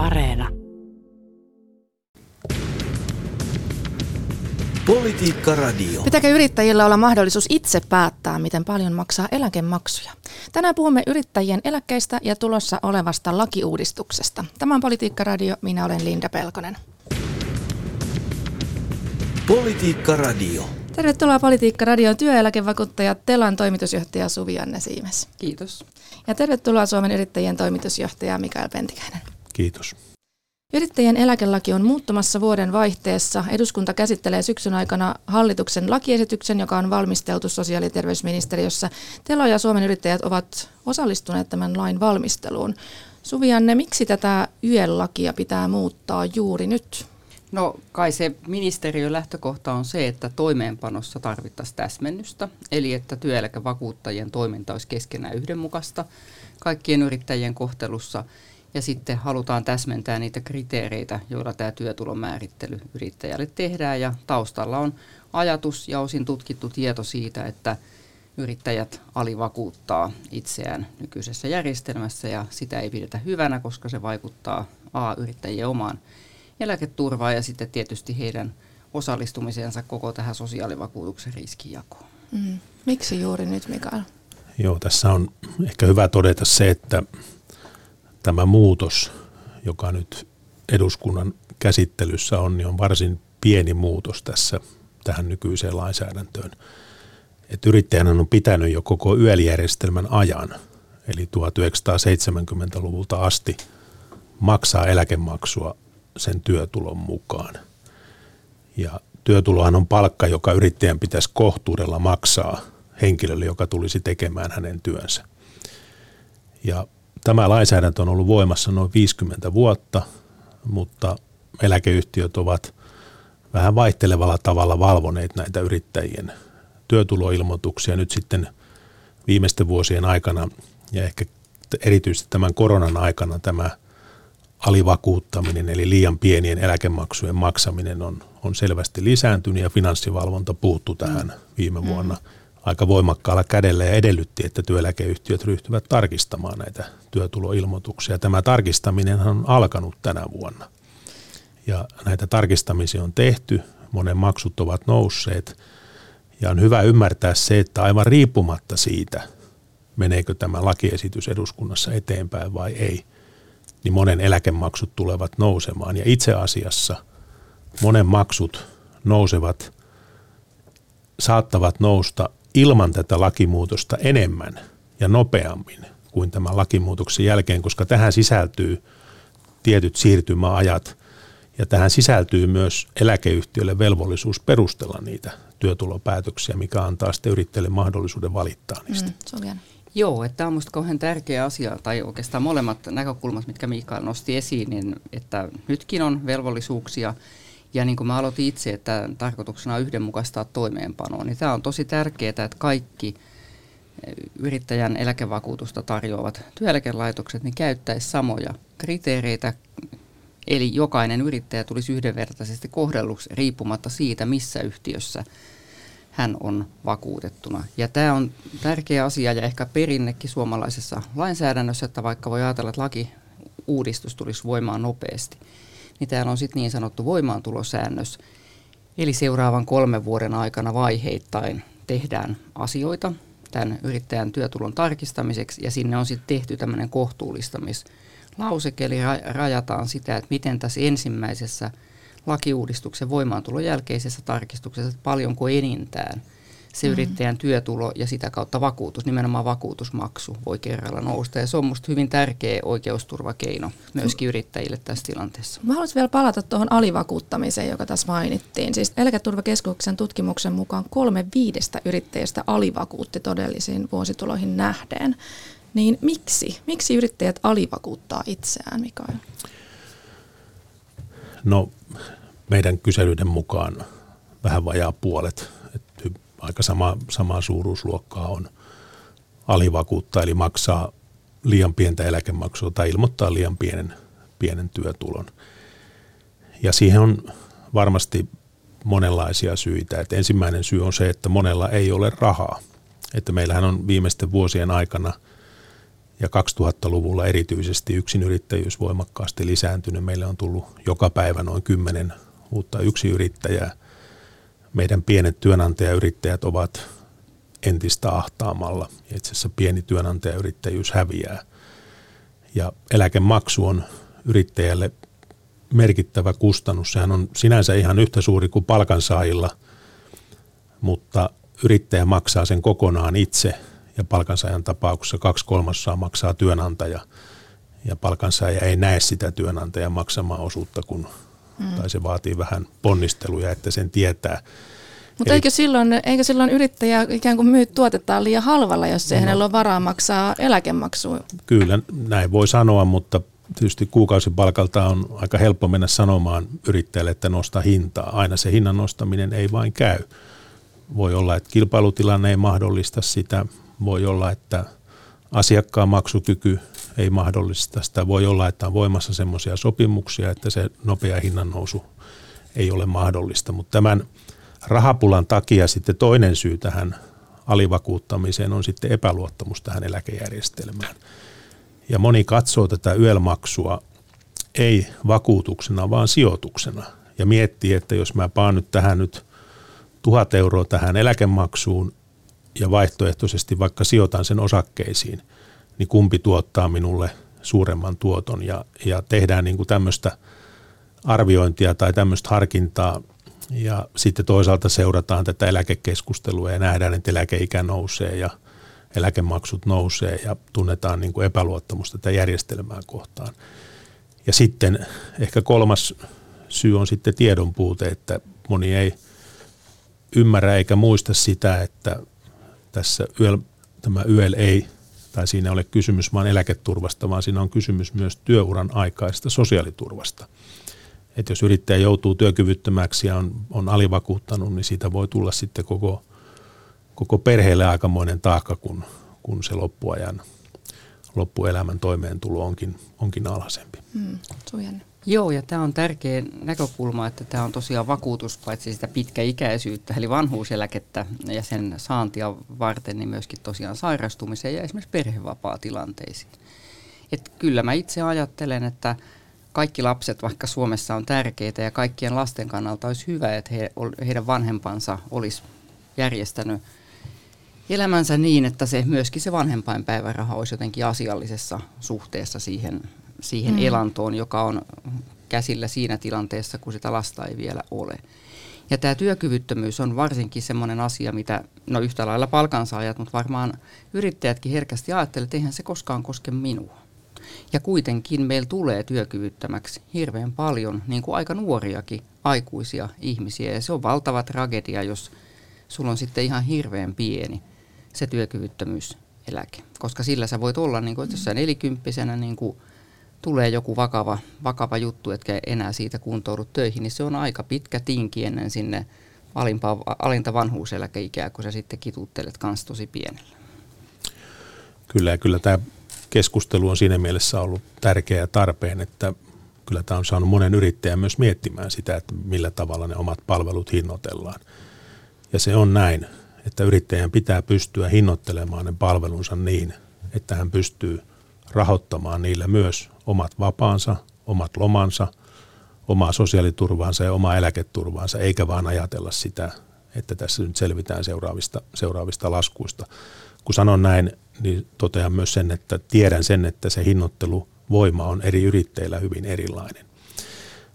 Areena. Politiikka Radio. Pitääkö yrittäjillä olla mahdollisuus itse päättää, miten paljon maksaa eläkemaksuja? Tänään puhumme yrittäjien eläkkeistä ja tulossa olevasta lakiuudistuksesta. Tämä on Politiikka Radio, minä olen Linda Pelkonen. Politiikka Radio. Tervetuloa Politiikka Radioon työeläkevakuuttaja Telan toimitusjohtaja Suvi-Anne Siimes. Kiitos. Ja tervetuloa Suomen yrittäjien toimitusjohtaja Mikael Pentikäinen. Kiitos. Yrittäjien eläkelaki on muuttumassa vuoden vaihteessa. Eduskunta käsittelee syksyn aikana hallituksen lakiesityksen, joka on valmisteltu sosiaali- ja terveysministeriössä. Telo ja Suomen yrittäjät ovat osallistuneet tämän lain valmisteluun. Suvianne, miksi tätä YEL-lakia pitää muuttaa juuri nyt? No kai se ministeriön lähtökohta on se, että toimeenpanossa tarvittaisiin täsmennystä, eli että työeläkevakuuttajien toiminta olisi keskenään yhdenmukaista kaikkien yrittäjien kohtelussa – ja sitten halutaan täsmentää niitä kriteereitä, joilla tämä työtulon määrittely yrittäjälle tehdään. Ja taustalla on ajatus ja osin tutkittu tieto siitä, että yrittäjät alivakuuttaa itseään nykyisessä järjestelmässä ja sitä ei pidetä hyvänä, koska se vaikuttaa A-yrittäjien omaan eläketurvaan ja sitten tietysti heidän osallistumisensa koko tähän sosiaalivakuutuksen riskijakoon. Mm. Miksi juuri nyt, Mikael? Joo, tässä on ehkä hyvä todeta se, että tämä muutos, joka nyt eduskunnan käsittelyssä on, niin on varsin pieni muutos tässä tähän nykyiseen lainsäädäntöön. Et yrittäjän on pitänyt jo koko yöljärjestelmän ajan, eli 1970-luvulta asti, maksaa eläkemaksua sen työtulon mukaan. Ja työtulohan on palkka, joka yrittäjän pitäisi kohtuudella maksaa henkilölle, joka tulisi tekemään hänen työnsä. Ja Tämä lainsäädäntö on ollut voimassa noin 50 vuotta, mutta eläkeyhtiöt ovat vähän vaihtelevalla tavalla valvoneet näitä yrittäjien työtuloilmoituksia nyt sitten viimeisten vuosien aikana ja ehkä erityisesti tämän koronan aikana tämä alivakuuttaminen eli liian pienien eläkemaksujen maksaminen on, on selvästi lisääntynyt ja finanssivalvonta puuttu tähän viime vuonna. Mm aika voimakkaalla kädellä ja edellytti, että työeläkeyhtiöt ryhtyvät tarkistamaan näitä työtuloilmoituksia. Tämä tarkistaminen on alkanut tänä vuonna. Ja näitä tarkistamisia on tehty, monen maksut ovat nousseet. Ja on hyvä ymmärtää se, että aivan riippumatta siitä, meneekö tämä lakiesitys eduskunnassa eteenpäin vai ei, niin monen eläkemaksut tulevat nousemaan. Ja itse asiassa monen maksut nousevat, saattavat nousta ilman tätä lakimuutosta enemmän ja nopeammin kuin tämän lakimuutoksen jälkeen, koska tähän sisältyy tietyt siirtymäajat. Ja tähän sisältyy myös eläkeyhtiölle velvollisuus perustella niitä työtulopäätöksiä, mikä antaa sitten yrittäjille mahdollisuuden valittaa niistä. Mm, Joo, että tämä on minusta kauhean tärkeä asia, tai oikeastaan molemmat näkökulmat, mitkä Mikael nosti esiin, niin että nytkin on velvollisuuksia – ja niin kuin mä aloitin itse, että tarkoituksena on yhdenmukaistaa toimeenpanoa, niin tämä on tosi tärkeää, että kaikki eh, yrittäjän eläkevakuutusta tarjoavat työeläkelaitokset niin käyttäisi samoja kriteereitä, eli jokainen yrittäjä tulisi yhdenvertaisesti kohdelluksi riippumatta siitä, missä yhtiössä hän on vakuutettuna. Ja tämä on tärkeä asia ja ehkä perinnekin suomalaisessa lainsäädännössä, että vaikka voi ajatella, että laki uudistus tulisi voimaan nopeasti – niin täällä on sitten niin sanottu voimaantulosäännös. Eli seuraavan kolmen vuoden aikana vaiheittain tehdään asioita tämän yrittäjän työtulon tarkistamiseksi ja sinne on sitten tehty tämmöinen kohtuullistamislauseke, eli rajataan sitä, että miten tässä ensimmäisessä lakiuudistuksen voimaantulon jälkeisessä tarkistuksessa, että paljonko enintään – se mm. yrittäjän työtulo ja sitä kautta vakuutus, nimenomaan vakuutusmaksu voi kerralla nousta. Ja se on minusta hyvin tärkeä oikeusturvakeino myöskin yrittäjille tässä tilanteessa. Mä haluaisin vielä palata tuohon alivakuuttamiseen, joka tässä mainittiin. Siis Eläketurvakeskuksen tutkimuksen mukaan kolme viidestä yrittäjästä alivakuutti todellisiin vuosituloihin nähden. Niin miksi? Miksi yrittäjät alivakuuttaa itseään, Mikael? No meidän kyselyiden mukaan vähän vajaa puolet aika sama, samaa suuruusluokkaa on alivakuutta, eli maksaa liian pientä eläkemaksua tai ilmoittaa liian pienen, pienen työtulon. Ja siihen on varmasti monenlaisia syitä. Et ensimmäinen syy on se, että monella ei ole rahaa. Että meillähän on viimeisten vuosien aikana ja 2000-luvulla erityisesti yksinyrittäjyys voimakkaasti lisääntynyt. Meille on tullut joka päivä noin 10 uutta yksiyrittäjää. Meidän pienet työnantajayrittäjät ovat entistä ahtaamalla. Itse asiassa pieni työnantajayrittäjyys häviää. Ja eläkemaksu on yrittäjälle merkittävä kustannus. Sehän on sinänsä ihan yhtä suuri kuin palkansaajilla, mutta yrittäjä maksaa sen kokonaan itse ja palkansaajan tapauksessa kaksi kolmasosaa maksaa työnantaja ja palkansaaja ei näe sitä työnantajan maksamaa osuutta, kun, mm. tai se vaatii vähän ponnisteluja, että sen tietää. Mutta eikö silloin, eikö silloin yrittäjä ikään kuin myy tuotettaan liian halvalla, jos ei no. hänellä ole varaa maksaa eläkemaksua? Kyllä, näin voi sanoa, mutta tietysti kuukausipalkalta on aika helppo mennä sanomaan yrittäjälle, että nosta hintaa. Aina se hinnan nostaminen ei vain käy. Voi olla, että kilpailutilanne ei mahdollista sitä. Voi olla, että asiakkaan maksukyky ei mahdollista sitä. Voi olla, että on voimassa sellaisia sopimuksia, että se nopea hinnan nousu ei ole mahdollista. Mutta tämän rahapulan takia sitten toinen syy tähän alivakuuttamiseen on sitten epäluottamus tähän eläkejärjestelmään. Ja moni katsoo tätä yölmaksua ei vakuutuksena, vaan sijoituksena. Ja miettii, että jos mä paan nyt tähän nyt tuhat euroa tähän eläkemaksuun ja vaihtoehtoisesti vaikka sijoitan sen osakkeisiin, niin kumpi tuottaa minulle suuremman tuoton. Ja, ja tehdään niin kuin tämmöistä arviointia tai tämmöistä harkintaa ja sitten toisaalta seurataan tätä eläkekeskustelua ja nähdään, että eläkeikä nousee ja eläkemaksut nousee ja tunnetaan niin kuin epäluottamusta tätä järjestelmää kohtaan. Ja sitten ehkä kolmas syy on sitten tiedon puute, että moni ei ymmärrä eikä muista sitä, että tässä YEL, tämä YEL ei, tai siinä ole kysymys vain eläketurvasta, vaan siinä on kysymys myös työuran aikaista sosiaaliturvasta – että jos yrittäjä joutuu työkyvyttömäksi ja on, on alivakuuttanut, niin siitä voi tulla sitten koko, koko perheelle aikamoinen taakka, kun, kun se loppuajan, loppuelämän toimeentulo onkin, onkin alhaisempi. Mm, Joo, ja tämä on tärkeä näkökulma, että tämä on tosiaan vakuutus paitsi sitä pitkäikäisyyttä, eli vanhuuseläkettä ja sen saantia varten, niin myöskin tosiaan sairastumiseen ja esimerkiksi perhevapaa-tilanteisiin. Et kyllä mä itse ajattelen, että kaikki lapset, vaikka Suomessa on tärkeitä ja kaikkien lasten kannalta olisi hyvä, että he, heidän vanhempansa olisi järjestänyt elämänsä niin, että se myöskin se vanhempainpäiväraha olisi jotenkin asiallisessa suhteessa siihen, siihen mm. elantoon, joka on käsillä siinä tilanteessa, kun sitä lasta ei vielä ole. Ja tämä työkyvyttömyys on varsinkin semmoinen asia, mitä, no yhtä lailla palkansaajat, mutta varmaan yrittäjätkin herkästi ajattelevat, että eihän se koskaan koske minua. Ja kuitenkin meillä tulee työkyvyttömäksi hirveän paljon, niin kuin aika nuoriakin aikuisia ihmisiä. Ja se on valtava tragedia, jos sulla on sitten ihan hirveän pieni se työkyvyttömyyseläke. Koska sillä sä voit olla, niin kuin, että jos sä nelikymppisenä niin kuin tulee joku vakava, vakava juttu, etkä enää siitä kuntoudu töihin, niin se on aika pitkä tinki ennen sinne alimpaa, alinta vanhuuseläkeikää, kun sä sitten kituttelet kans tosi pienellä. Kyllä, kyllä tämä keskustelu on siinä mielessä ollut tärkeä ja tarpeen, että kyllä tämä on saanut monen yrittäjän myös miettimään sitä, että millä tavalla ne omat palvelut hinnoitellaan. Ja se on näin, että yrittäjän pitää pystyä hinnoittelemaan ne palvelunsa niin, että hän pystyy rahoittamaan niillä myös omat vapaansa, omat lomansa, omaa sosiaaliturvaansa ja omaa eläketurvaansa, eikä vaan ajatella sitä, että tässä nyt selvitään seuraavista, seuraavista laskuista. Kun sanon näin, niin totean myös sen, että tiedän sen, että se hinnoitteluvoima on eri yrittäjillä hyvin erilainen.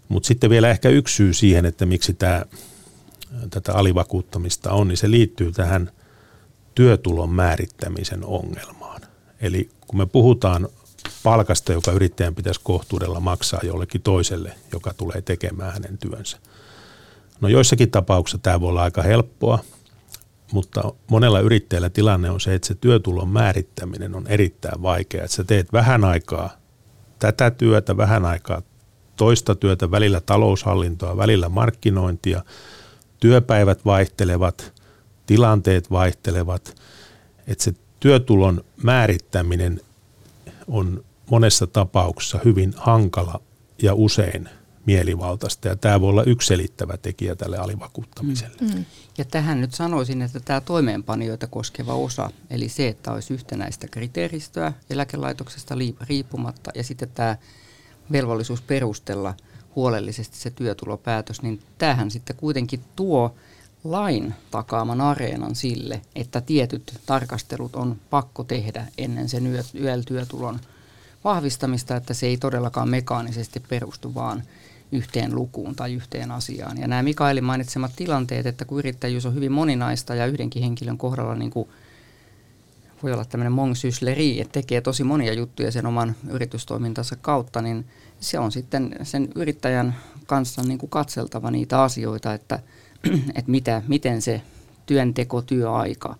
Mutta sitten vielä ehkä yksi syy siihen, että miksi tämä, tätä alivakuuttamista on, niin se liittyy tähän työtulon määrittämisen ongelmaan. Eli kun me puhutaan palkasta, joka yrittäjän pitäisi kohtuudella maksaa jollekin toiselle, joka tulee tekemään hänen työnsä. No joissakin tapauksissa tämä voi olla aika helppoa, mutta monella yrittäjällä tilanne on se, että se työtulon määrittäminen on erittäin vaikea. Että sä teet vähän aikaa tätä työtä, vähän aikaa toista työtä, välillä taloushallintoa, välillä markkinointia. Työpäivät vaihtelevat, tilanteet vaihtelevat. Että se työtulon määrittäminen on monessa tapauksessa hyvin hankala ja usein mielivaltaista. Ja tämä voi olla yksi selittävä tekijä tälle alivakuuttamiselle. Mm. Ja tähän nyt sanoisin, että tämä toimeenpanijoita koskeva osa, eli se, että olisi yhtenäistä kriteeristöä eläkelaitoksesta riippumatta ja sitten tämä velvollisuus perustella huolellisesti se työtulopäätös, niin tämähän sitten kuitenkin tuo lain takaaman areenan sille, että tietyt tarkastelut on pakko tehdä ennen sen YEL-työtulon vahvistamista, että se ei todellakaan mekaanisesti perustu vaan yhteen lukuun tai yhteen asiaan. Ja nämä Mikaelin mainitsemat tilanteet, että kun yrittäjyys on hyvin moninaista ja yhdenkin henkilön kohdalla niin kuin voi olla tämmöinen mongsysleri, että tekee tosi monia juttuja sen oman yritystoimintansa kautta, niin se on sitten sen yrittäjän kanssa niin kuin katseltava niitä asioita, että, että mitä, miten se työnteko, työaika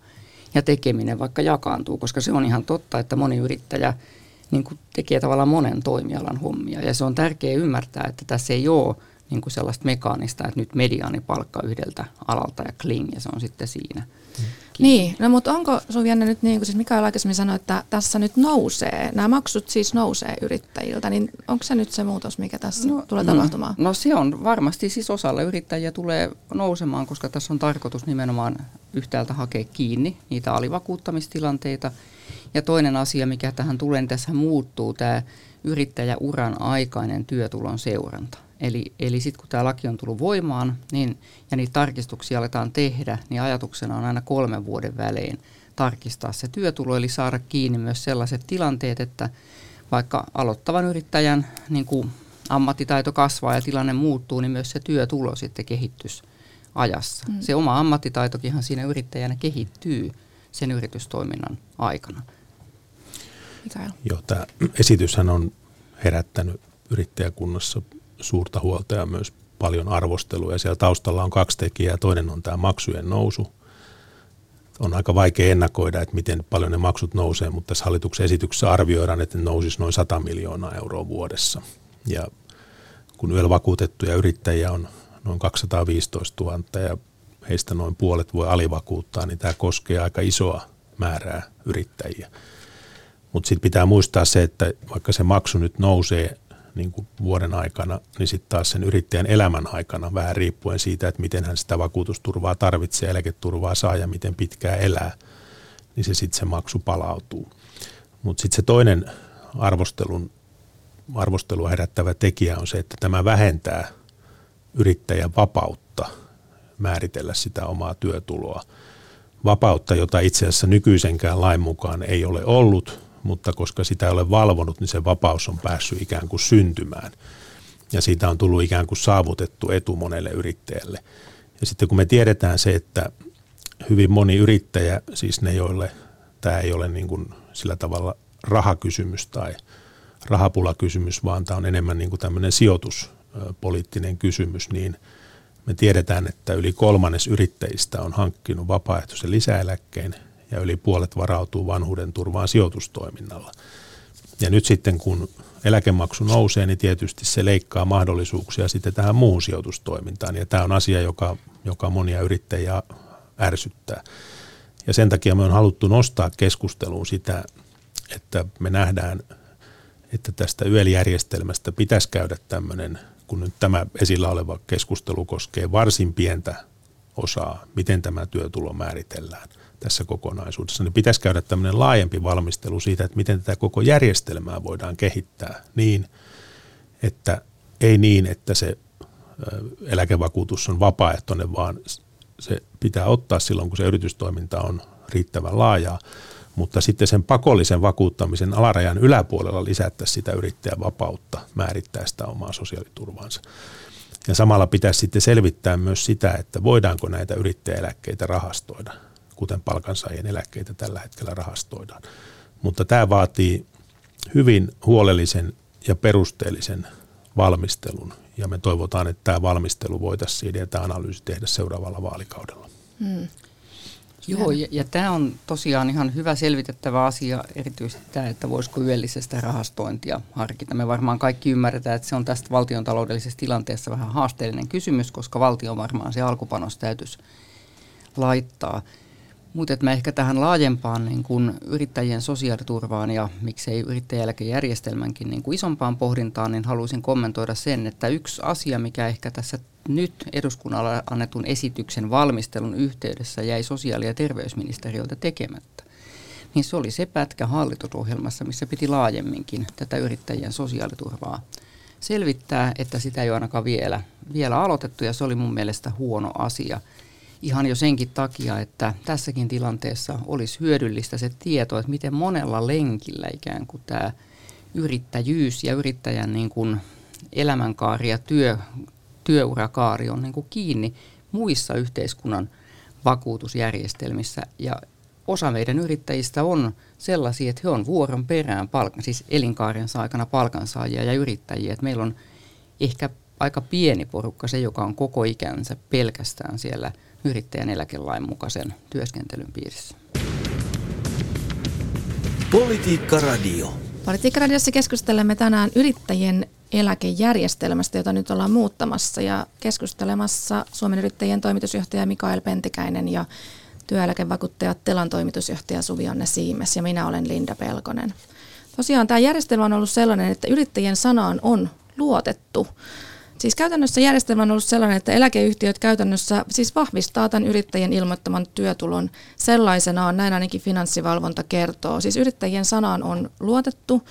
ja tekeminen vaikka jakaantuu, koska se on ihan totta, että moni yrittäjä – niin kuin tekee tavallaan monen toimialan hommia. Ja se on tärkeää ymmärtää, että tässä ei ole niin kuin sellaista mekaanista, että nyt mediaanipalkka yhdeltä alalta ja kling, ja se on sitten siinä. Mm. Niin, no mutta onko sun Janne nyt niin kuin siis Mikael aikaisemmin sanoi, että tässä nyt nousee, nämä maksut siis nousee yrittäjiltä, niin onko se nyt se muutos, mikä tässä no, tulee tapahtumaan? No, no se on varmasti siis osalla yrittäjiä tulee nousemaan, koska tässä on tarkoitus nimenomaan yhtäältä hakea kiinni niitä alivakuuttamistilanteita, ja toinen asia, mikä tähän tulee, niin tässä muuttuu tämä yrittäjäuran aikainen työtulon seuranta. Eli, eli sitten kun tämä laki on tullut voimaan niin, ja niitä tarkistuksia aletaan tehdä, niin ajatuksena on aina kolmen vuoden välein tarkistaa se työtulo, eli saada kiinni myös sellaiset tilanteet, että vaikka aloittavan yrittäjän niin kuin ammattitaito kasvaa ja tilanne muuttuu, niin myös se työtulo sitten kehittyisi ajassa. Mm. Se oma ammattitaitokinhan siinä yrittäjänä kehittyy sen yritystoiminnan aikana. Mikael. Joo, tämä esityshän on herättänyt yrittäjäkunnassa suurta huolta ja myös paljon arvostelua. Ja siellä taustalla on kaksi tekijää. Toinen on tämä maksujen nousu. On aika vaikea ennakoida, että miten paljon ne maksut nousee, mutta tässä hallituksen esityksessä arvioidaan, että ne nousisi noin 100 miljoonaa euroa vuodessa. Ja kun yöllä vakuutettuja yrittäjiä on noin 215 000 ja heistä noin puolet voi alivakuuttaa, niin tämä koskee aika isoa määrää yrittäjiä. Mutta sitten pitää muistaa se, että vaikka se maksu nyt nousee niin kuin vuoden aikana, niin sitten taas sen yrittäjän elämän aikana, vähän riippuen siitä, että miten hän sitä vakuutusturvaa tarvitsee, eläketurvaa saa ja miten pitkään elää, niin se sitten se maksu palautuu. Mutta sitten se toinen arvostelun, arvostelua herättävä tekijä on se, että tämä vähentää yrittäjän vapautta määritellä sitä omaa työtuloa. Vapautta, jota itse asiassa nykyisenkään lain mukaan ei ole ollut, mutta koska sitä ei ole valvonut, niin se vapaus on päässyt ikään kuin syntymään. Ja siitä on tullut ikään kuin saavutettu etu monelle yrittäjälle. Ja sitten kun me tiedetään se, että hyvin moni yrittäjä, siis ne joille tämä ei ole niin kuin sillä tavalla rahakysymys tai rahapulakysymys, vaan tämä on enemmän niin kuin tämmöinen sijoituspoliittinen kysymys, niin me tiedetään, että yli kolmannes yrittäjistä on hankkinut vapaaehtoisen lisäeläkkeen ja yli puolet varautuu vanhuuden turvaan sijoitustoiminnalla. Ja nyt sitten kun eläkemaksu nousee, niin tietysti se leikkaa mahdollisuuksia sitten tähän muuhun sijoitustoimintaan. Ja tämä on asia, joka, joka monia yrittäjiä ärsyttää. Ja sen takia me on haluttu nostaa keskusteluun sitä, että me nähdään, että tästä YEL-järjestelmästä pitäisi käydä tämmöinen, kun nyt tämä esillä oleva keskustelu koskee varsin pientä osaa, miten tämä työtulo määritellään – tässä kokonaisuudessa, niin pitäisi käydä tämmöinen laajempi valmistelu siitä, että miten tätä koko järjestelmää voidaan kehittää niin, että ei niin, että se eläkevakuutus on vapaaehtoinen, vaan se pitää ottaa silloin, kun se yritystoiminta on riittävän laajaa, mutta sitten sen pakollisen vakuuttamisen alarajan yläpuolella lisättäisiin sitä yrittäjän vapautta määrittää sitä omaa sosiaaliturvaansa. Ja samalla pitäisi sitten selvittää myös sitä, että voidaanko näitä yrittäjäeläkkeitä rahastoida kuten palkansaajien eläkkeitä tällä hetkellä rahastoidaan. Mutta tämä vaatii hyvin huolellisen ja perusteellisen valmistelun, ja me toivotaan, että tämä valmistelu voitaisiin ja tämä analyysi tehdä seuraavalla vaalikaudella. Hmm. Joo, ja, ja tämä on tosiaan ihan hyvä selvitettävä asia, erityisesti tämä, että voisiko yöllisestä rahastointia harkita. Me varmaan kaikki ymmärretään, että se on tästä valtion taloudellisessa tilanteessa vähän haasteellinen kysymys, koska valtio varmaan se alkupanos täytyisi laittaa. Mutta mä ehkä tähän laajempaan niin kun yrittäjien sosiaaliturvaan ja miksei yrittäjäeläkejärjestelmänkin niin kuin isompaan pohdintaan, niin haluaisin kommentoida sen, että yksi asia, mikä ehkä tässä nyt eduskunnalle annetun esityksen valmistelun yhteydessä jäi sosiaali- ja terveysministeriöltä tekemättä, niin se oli se pätkä hallitusohjelmassa, missä piti laajemminkin tätä yrittäjien sosiaaliturvaa selvittää, että sitä ei ole ainakaan vielä, vielä aloitettu ja se oli mun mielestä huono asia – ihan jo senkin takia, että tässäkin tilanteessa olisi hyödyllistä se tieto, että miten monella lenkillä ikään kuin tämä yrittäjyys ja yrittäjän niin kuin elämänkaari ja työ, työurakaari on niin kuin kiinni muissa yhteiskunnan vakuutusjärjestelmissä. Ja osa meidän yrittäjistä on sellaisia, että he on vuoron perään, palkan, siis elinkaarensa aikana palkansaajia ja yrittäjiä. Meillä on ehkä aika pieni porukka se, joka on koko ikänsä pelkästään siellä – yrittäjän eläkelain mukaisen työskentelyn piirissä. Politiikka Radio. Politiikka Radiossa keskustelemme tänään yrittäjien eläkejärjestelmästä, jota nyt ollaan muuttamassa ja keskustelemassa Suomen yrittäjien toimitusjohtaja Mikael Pentikäinen ja työeläkevakuuttaja Telan toimitusjohtaja Suvi-Anne Siimes ja minä olen Linda Pelkonen. Tosiaan tämä järjestelmä on ollut sellainen, että yrittäjien sanaan on luotettu. Siis käytännössä järjestelmä on ollut sellainen, että eläkeyhtiöt käytännössä siis vahvistaa tämän yrittäjien ilmoittaman työtulon sellaisenaan, näin ainakin finanssivalvonta kertoo. Siis yrittäjien sanaan on luotettu,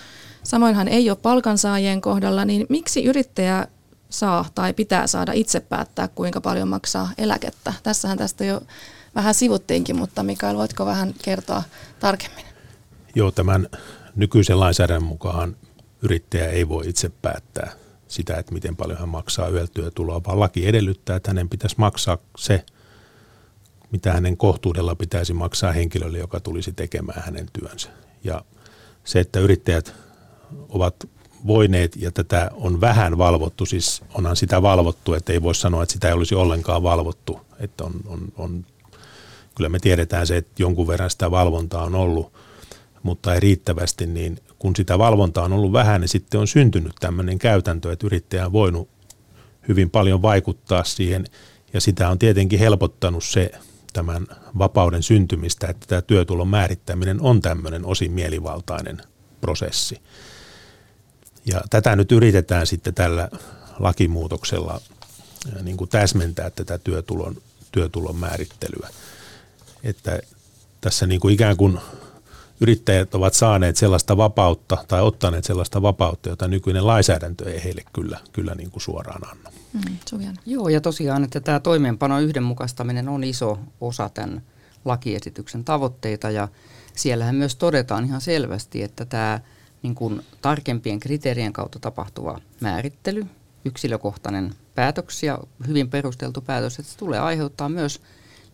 samoinhan ei ole palkansaajien kohdalla, niin miksi yrittäjä saa tai pitää saada itse päättää, kuinka paljon maksaa eläkettä? Tässähän tästä jo vähän sivuttiinkin, mutta Mikael, voitko vähän kertoa tarkemmin? Joo, tämän nykyisen lainsäädännön mukaan yrittäjä ei voi itse päättää sitä, että miten paljon hän maksaa yötyötuloa, vaan laki edellyttää, että hänen pitäisi maksaa se, mitä hänen kohtuudella pitäisi maksaa henkilölle, joka tulisi tekemään hänen työnsä. Ja se, että yrittäjät ovat voineet, ja tätä on vähän valvottu, siis onhan sitä valvottu, että ei voi sanoa, että sitä ei olisi ollenkaan valvottu. Että on, on, on, kyllä me tiedetään se, että jonkun verran sitä valvontaa on ollut, mutta ei riittävästi, niin kun sitä valvontaa on ollut vähän, niin sitten on syntynyt tämmöinen käytäntö, että yrittäjä on voinut hyvin paljon vaikuttaa siihen, ja sitä on tietenkin helpottanut se tämän vapauden syntymistä, että tämä työtulon määrittäminen on tämmöinen osin mielivaltainen prosessi. Ja tätä nyt yritetään sitten tällä lakimuutoksella niin kuin täsmentää tätä työtulon, työtulon määrittelyä. Että tässä niin kuin ikään kuin yrittäjät ovat saaneet sellaista vapautta tai ottaneet sellaista vapautta, jota nykyinen lainsäädäntö ei heille kyllä, kyllä niin kuin suoraan anna. Mm, Joo, ja tosiaan, että tämä toimeenpano yhdenmukaistaminen on iso osa tämän lakiesityksen tavoitteita, ja siellähän myös todetaan ihan selvästi, että tämä niin kuin tarkempien kriteerien kautta tapahtuva määrittely, yksilökohtainen päätöks ja hyvin perusteltu päätös, että se tulee aiheuttaa myös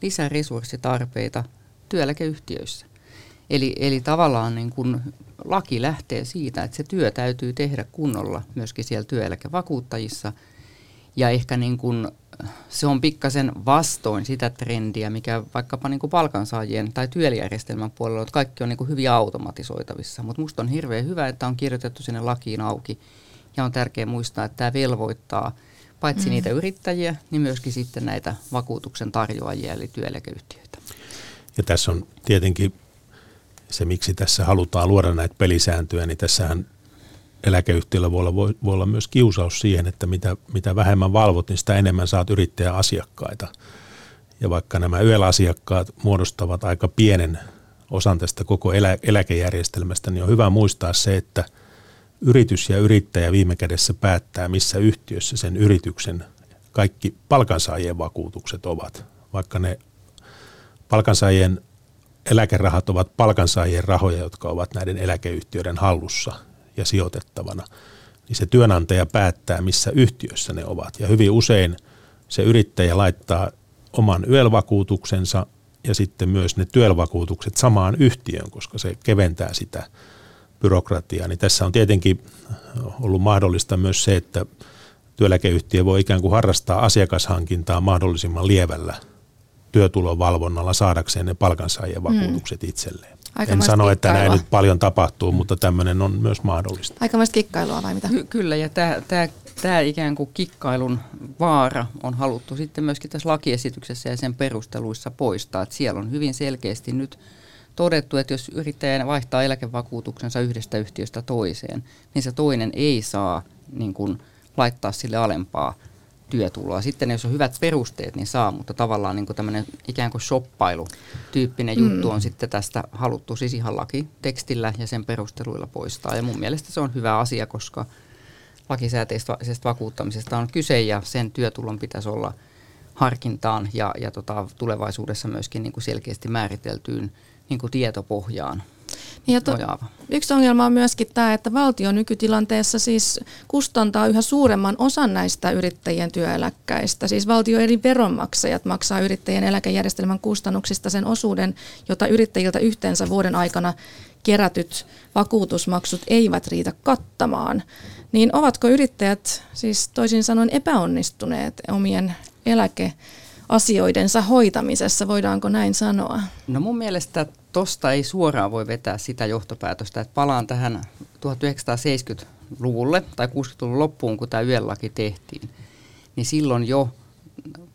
lisäresurssitarpeita työeläkeyhtiöissä. Eli, eli tavallaan niin kun laki lähtee siitä, että se työ täytyy tehdä kunnolla myöskin siellä työeläkevakuuttajissa. Ja ehkä niin kun se on pikkasen vastoin sitä trendiä, mikä vaikkapa niin kuin palkansaajien tai työjärjestelmän puolella, että kaikki on niin kuin hyvin automatisoitavissa. Mutta minusta on hirveän hyvä, että on kirjoitettu sinne lakiin auki. Ja on tärkeää muistaa, että tämä velvoittaa paitsi mm. niitä yrittäjiä, niin myöskin sitten näitä vakuutuksen tarjoajia, eli työeläkeyhtiöitä. Ja tässä on tietenkin se, miksi tässä halutaan luoda näitä pelisääntöjä, niin tässähän eläkeyhtiöllä voi olla, voi, voi olla myös kiusaus siihen, että mitä, mitä vähemmän valvot, niin sitä enemmän saat yrittäjän asiakkaita. Ja vaikka nämä YEL-asiakkaat muodostavat aika pienen osan tästä koko elä, eläkejärjestelmästä, niin on hyvä muistaa se, että yritys ja yrittäjä viime kädessä päättää, missä yhtiössä sen yrityksen kaikki palkansaajien vakuutukset ovat. Vaikka ne palkansaajien eläkerahat ovat palkansaajien rahoja, jotka ovat näiden eläkeyhtiöiden hallussa ja sijoitettavana, niin se työnantaja päättää, missä yhtiössä ne ovat. Ja hyvin usein se yrittäjä laittaa oman yölvakuutuksensa ja sitten myös ne työvakuutukset samaan yhtiöön, koska se keventää sitä byrokratiaa. Niin tässä on tietenkin ollut mahdollista myös se, että työeläkeyhtiö voi ikään kuin harrastaa asiakashankintaa mahdollisimman lievällä työtulovalvonnalla saadakseen ne palkansaajien vakuutukset mm. itselleen. en sano, että näin nyt paljon tapahtuu, mutta tämmöinen on myös mahdollista. Aikamoista kikkailua vai mitä? Ky- kyllä, ja tämä ikään kuin kikkailun vaara on haluttu sitten myöskin tässä lakiesityksessä ja sen perusteluissa poistaa. Että siellä on hyvin selkeästi nyt todettu, että jos yrittäjä vaihtaa eläkevakuutuksensa yhdestä yhtiöstä toiseen, niin se toinen ei saa niin kuin, laittaa sille alempaa työtuloa. Sitten jos on hyvät perusteet, niin saa, mutta tavallaan niin tämmöinen ikään kuin shoppailu-tyyppinen mm. juttu on sitten tästä haluttu siis ihan lakitekstillä ja sen perusteluilla poistaa. Ja mun mielestä se on hyvä asia, koska lakisääteisestä vakuuttamisesta on kyse ja sen työtulon pitäisi olla harkintaan ja, ja tota, tulevaisuudessa myöskin niin kuin selkeästi määriteltyyn niin kuin tietopohjaan niin ja to, yksi ongelma on myöskin tämä, että valtio nykytilanteessa siis kustantaa yhä suuremman osan näistä yrittäjien työeläkkäistä. Siis valtio eri veronmaksajat maksaa yrittäjien eläkejärjestelmän kustannuksista sen osuuden, jota yrittäjiltä yhteensä vuoden aikana kerätyt vakuutusmaksut eivät riitä kattamaan. Niin ovatko yrittäjät siis toisin sanoen epäonnistuneet omien eläke asioidensa hoitamisessa, voidaanko näin sanoa? No mun mielestä tosta ei suoraan voi vetää sitä johtopäätöstä, että palaan tähän 1970-luvulle tai 60-luvun loppuun, kun tämä yölaki tehtiin, niin silloin jo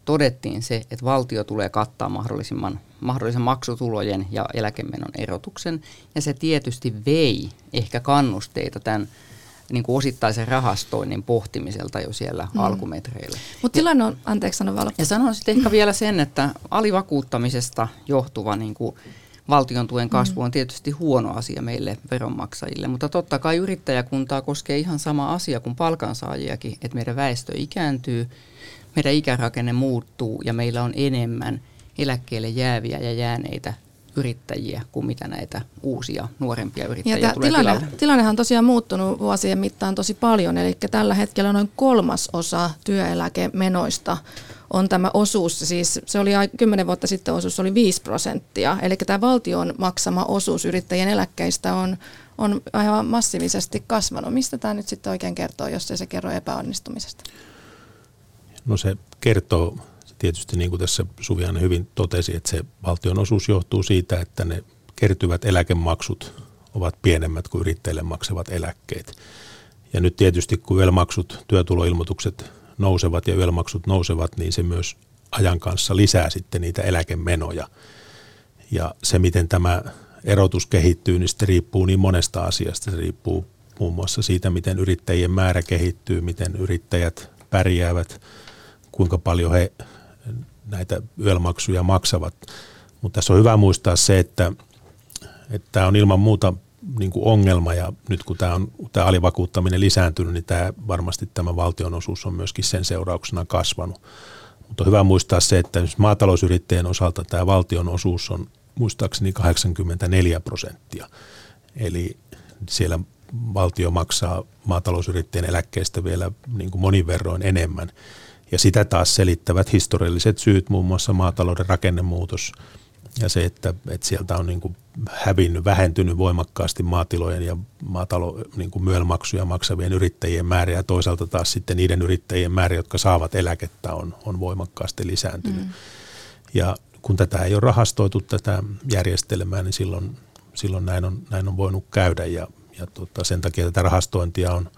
todettiin se, että valtio tulee kattaa mahdollisimman, mahdollisen maksutulojen ja eläkemenon erotuksen, ja se tietysti vei ehkä kannusteita tämän niin kuin osittaisen rahastoinnin pohtimiselta jo siellä mm. alkumetreillä. Mutta tilanne on, anteeksi sano Valo. Ja sanon sitten ehkä vielä sen, että alivakuuttamisesta johtuva niin kuin valtion tuen kasvu on tietysti huono asia meille veronmaksajille, mutta totta kai yrittäjäkuntaa koskee ihan sama asia kuin palkansaajiakin, että meidän väestö ikääntyy, meidän ikärakenne muuttuu ja meillä on enemmän eläkkeelle jääviä ja jääneitä yrittäjiä kuin mitä näitä uusia nuorempia yrittäjiä ja tulee tilanne, tilalle. Tilannehan on tosiaan muuttunut vuosien mittaan tosi paljon, eli tällä hetkellä noin kolmas osa työeläkemenoista on tämä osuus, siis se oli kymmenen vuotta sitten osuus oli 5 prosenttia, eli tämä valtion maksama osuus yrittäjien eläkkeistä on, on aivan massiivisesti kasvanut. Mistä tämä nyt sitten oikein kertoo, jos ei se kerro epäonnistumisesta? No se kertoo tietysti niin kuin tässä Suvianen hyvin totesi, että se valtion osuus johtuu siitä, että ne kertyvät eläkemaksut ovat pienemmät kuin yrittäjille maksavat eläkkeet. Ja nyt tietysti kun yömaksut, työtuloilmoitukset nousevat ja yömaksut nousevat, niin se myös ajan kanssa lisää sitten niitä eläkemenoja. Ja se, miten tämä erotus kehittyy, niin sitten riippuu niin monesta asiasta. Se riippuu muun muassa siitä, miten yrittäjien määrä kehittyy, miten yrittäjät pärjäävät, kuinka paljon he näitä yölmaksuja maksavat. Mutta tässä on hyvä muistaa se, että, että tämä on ilman muuta niin kuin ongelma ja nyt kun tämä, on, tämä alivakuuttaminen lisääntynyt, niin tämä, varmasti tämä valtionosuus on myöskin sen seurauksena kasvanut. Mutta on hyvä muistaa se, että maatalousyrittäjien osalta tämä valtionosuus on muistaakseni 84 prosenttia. Eli siellä valtio maksaa maatalousyrittäjien eläkkeestä vielä niin kuin monin verroin enemmän. Ja sitä taas selittävät historialliset syyt, muun muassa maatalouden rakennemuutos ja se, että, että sieltä on niin kuin hävinnyt, vähentynyt voimakkaasti maatilojen ja maatalo, niin kuin myölmaksuja maksavien yrittäjien määrä ja toisaalta taas sitten niiden yrittäjien määrä, jotka saavat eläkettä, on, on voimakkaasti lisääntynyt. Mm. Ja kun tätä ei ole rahastoitu tätä järjestelmää, niin silloin, silloin näin, on, näin on voinut käydä ja, ja tota, sen takia tätä rahastointia on,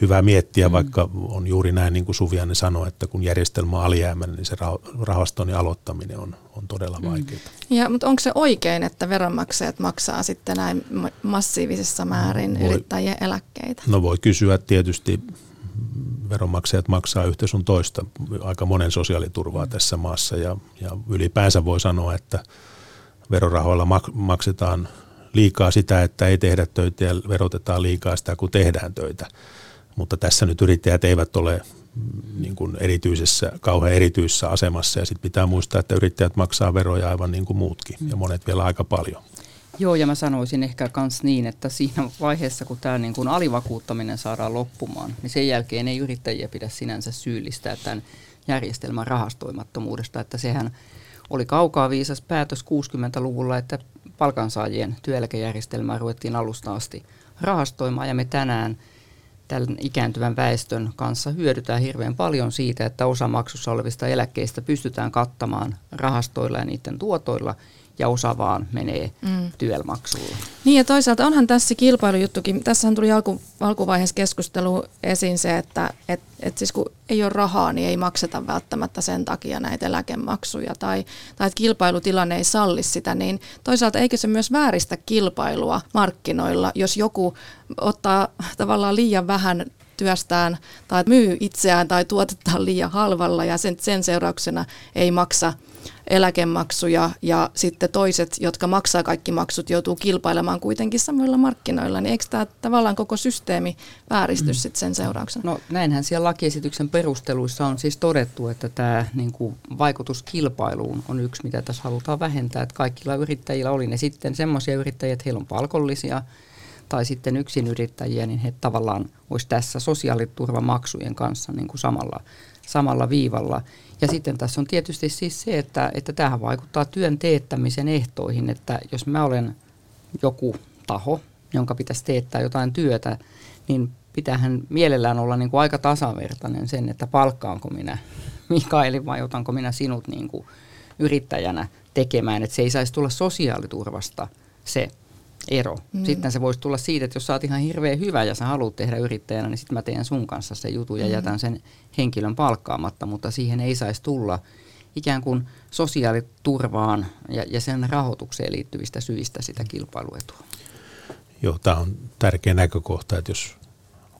hyvä miettiä, mm. vaikka on juuri näin niin kuin Suvianen sanoi, että kun järjestelmä on alijäämäinen, niin se rahastoinnin aloittaminen on, on todella mm. vaikeaa. Ja, mutta onko se oikein, että veronmaksajat maksaa sitten näin massiivisessa määrin no, voi, yrittäjien eläkkeitä? No voi kysyä tietysti, veronmaksajat maksaa yhtä sun toista aika monen sosiaaliturvaa mm. tässä maassa ja, ja ylipäänsä voi sanoa, että verorahoilla mak- maksetaan liikaa sitä, että ei tehdä töitä ja verotetaan liikaa sitä, kun tehdään töitä mutta tässä nyt yrittäjät eivät ole mm, niin kuin erityisessä, kauhean erityisessä asemassa. Ja sitten pitää muistaa, että yrittäjät maksaa veroja aivan niin kuin muutkin. Ja monet vielä aika paljon. Joo, ja mä sanoisin ehkä myös niin, että siinä vaiheessa, kun tämä niin kuin alivakuuttaminen saadaan loppumaan, niin sen jälkeen ei yrittäjiä pidä sinänsä syyllistää tämän järjestelmän rahastoimattomuudesta, että sehän oli kaukaa viisas päätös 60-luvulla, että palkansaajien työeläkejärjestelmää ruvettiin alusta asti rahastoimaan, ja me tänään – tämän ikääntyvän väestön kanssa hyödytään hirveän paljon siitä, että osa maksussa olevista eläkkeistä pystytään kattamaan rahastoilla ja niiden tuotoilla. Ja osa vaan menee mm. työlmaksulla. Niin ja toisaalta onhan tässä kilpailujuttukin, tässähän tuli alku, alkuvaiheessa keskustelu esiin se, että et, et siis kun ei ole rahaa, niin ei makseta välttämättä sen takia näitä eläkemaksuja tai, tai että kilpailutilanne ei salli sitä, niin toisaalta eikö se myös vääristä kilpailua markkinoilla, jos joku ottaa tavallaan liian vähän työstään tai myy itseään tai tuotetaan liian halvalla ja sen, sen seurauksena ei maksa eläkemaksuja ja sitten toiset, jotka maksaa kaikki maksut, joutuu kilpailemaan kuitenkin samoilla markkinoilla, niin eikö tämä tavallaan koko systeemi vääristy mm. sitten sen seurauksena? No näinhän siellä lakiesityksen perusteluissa on siis todettu, että tämä niin kuin, vaikutus kilpailuun on yksi, mitä tässä halutaan vähentää, että kaikilla yrittäjillä oli ne sitten semmoisia yrittäjiä, että heillä on palkollisia tai sitten yrittäjiä, niin he tavallaan olisi tässä sosiaaliturvamaksujen kanssa niin kuin samalla, samalla viivalla. Ja sitten tässä on tietysti siis se, että, että tähän vaikuttaa työn teettämisen ehtoihin, että jos mä olen joku taho, jonka pitäisi teettää jotain työtä, niin pitähän mielellään olla niin kuin aika tasavertainen sen, että palkkaanko minä Mikaeli vai otanko minä sinut niin kuin yrittäjänä tekemään, että se ei saisi tulla sosiaaliturvasta se ero. Mm. Sitten se voisi tulla siitä, että jos sä oot ihan hirveän hyvä ja sä haluat tehdä yrittäjänä, niin sitten mä teen sun kanssa se jutu ja mm. jätän sen henkilön palkkaamatta, mutta siihen ei saisi tulla ikään kuin sosiaaliturvaan ja, ja sen rahoitukseen liittyvistä syistä sitä kilpailuetua. Joo, tämä on tärkeä näkökohta, että jos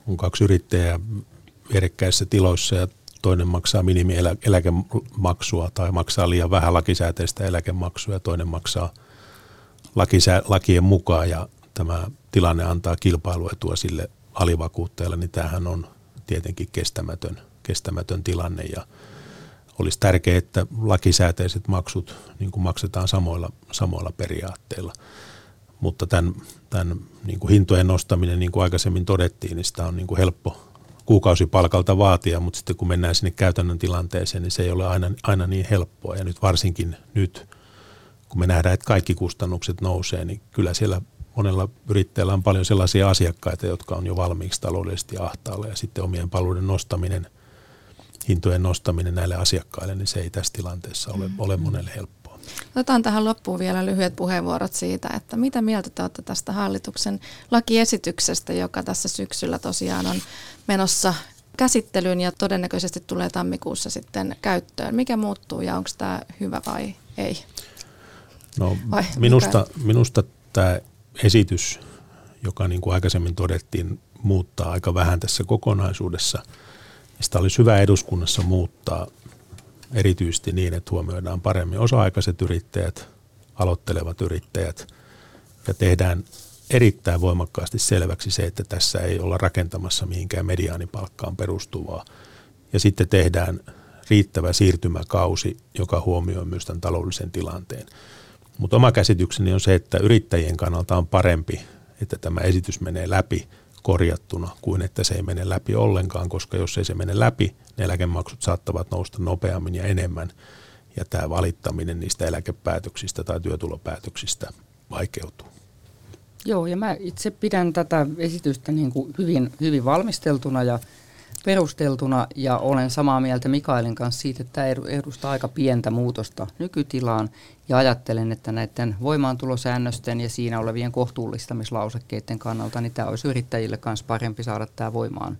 on kaksi yrittäjää vierekkäissä tiloissa ja toinen maksaa minimieläkemaksua tai maksaa liian vähän lakisääteistä eläkemaksua ja toinen maksaa – lakisä, lakien mukaan ja tämä tilanne antaa kilpailuetua sille alivakuuttajalle, niin tämähän on tietenkin kestämätön, kestämätön tilanne ja olisi tärkeää, että lakisääteiset maksut niin kuin maksetaan samoilla, samoilla periaatteilla. Mutta tämän, tämän niin kuin hintojen nostaminen, niin kuin aikaisemmin todettiin, niin sitä on niin kuin helppo kuukausipalkalta vaatia, mutta sitten kun mennään sinne käytännön tilanteeseen, niin se ei ole aina, aina niin helppoa. Ja nyt varsinkin nyt kun me nähdään, että kaikki kustannukset nousee, niin kyllä siellä monella yrittäjällä on paljon sellaisia asiakkaita, jotka on jo valmiiksi taloudellisesti ahtaalla ja sitten omien palveluiden nostaminen, hintojen nostaminen näille asiakkaille, niin se ei tässä tilanteessa ole, ole monelle helppoa. Otetaan tähän loppuun vielä lyhyet puheenvuorot siitä, että mitä mieltä te olette tästä hallituksen lakiesityksestä, joka tässä syksyllä tosiaan on menossa käsittelyyn ja todennäköisesti tulee tammikuussa sitten käyttöön. Mikä muuttuu ja onko tämä hyvä vai ei? No, Vai minusta, minusta tämä esitys, joka niin kuin aikaisemmin todettiin, muuttaa aika vähän tässä kokonaisuudessa. Sitä olisi hyvä eduskunnassa muuttaa erityisesti niin, että huomioidaan paremmin osa-aikaiset yrittäjät, aloittelevat yrittäjät ja tehdään erittäin voimakkaasti selväksi se, että tässä ei olla rakentamassa mihinkään mediaanipalkkaan perustuvaa. Ja sitten tehdään riittävä siirtymäkausi, joka huomioi myös tämän taloudellisen tilanteen. Mutta oma käsitykseni on se, että yrittäjien kannalta on parempi, että tämä esitys menee läpi korjattuna kuin että se ei mene läpi ollenkaan, koska jos ei se mene läpi, ne eläkemaksut saattavat nousta nopeammin ja enemmän ja tämä valittaminen niistä eläkepäätöksistä tai työtulopäätöksistä vaikeutuu. Joo, ja mä itse pidän tätä esitystä niin kuin hyvin, hyvin valmisteltuna ja perusteltuna ja olen samaa mieltä Mikaelin kanssa siitä, että tämä edustaa aika pientä muutosta nykytilaan ja ajattelen, että näiden voimaantulosäännösten ja siinä olevien kohtuullistamislausekkeiden kannalta, niin tämä olisi yrittäjille myös parempi saada tämä voimaan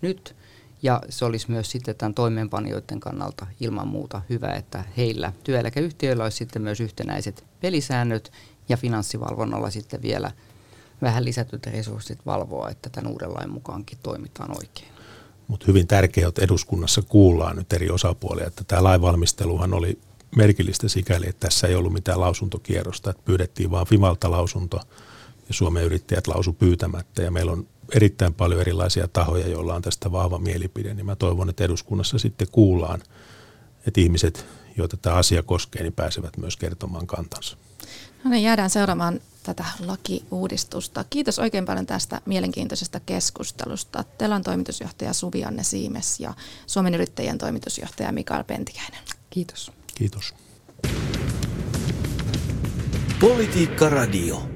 nyt ja se olisi myös sitten tämän toimeenpanijoiden kannalta ilman muuta hyvä, että heillä työeläkeyhtiöillä olisi sitten myös yhtenäiset pelisäännöt ja finanssivalvonnalla sitten vielä vähän lisätyt resurssit valvoa, että tämän uuden lain mukaankin toimitaan oikein. Mutta hyvin tärkeää, että eduskunnassa kuullaan nyt eri osapuolia, että tämä lainvalmisteluhan oli merkillistä sikäli, että tässä ei ollut mitään lausuntokierrosta, että pyydettiin vaan Fimalta lausunto ja Suomen yrittäjät lausu pyytämättä ja meillä on erittäin paljon erilaisia tahoja, joilla on tästä vahva mielipide, niin mä toivon, että eduskunnassa sitten kuullaan, että ihmiset, joita tämä asia koskee, niin pääsevät myös kertomaan kantansa. No niin, jäädään seuraamaan tätä lakiuudistusta. Kiitos oikein paljon tästä mielenkiintoisesta keskustelusta. Telan toimitusjohtaja Suvi-Anne Siimes ja Suomen yrittäjien toimitusjohtaja Mikael Pentikäinen. Kiitos. Kiitos. Politiikka Radio.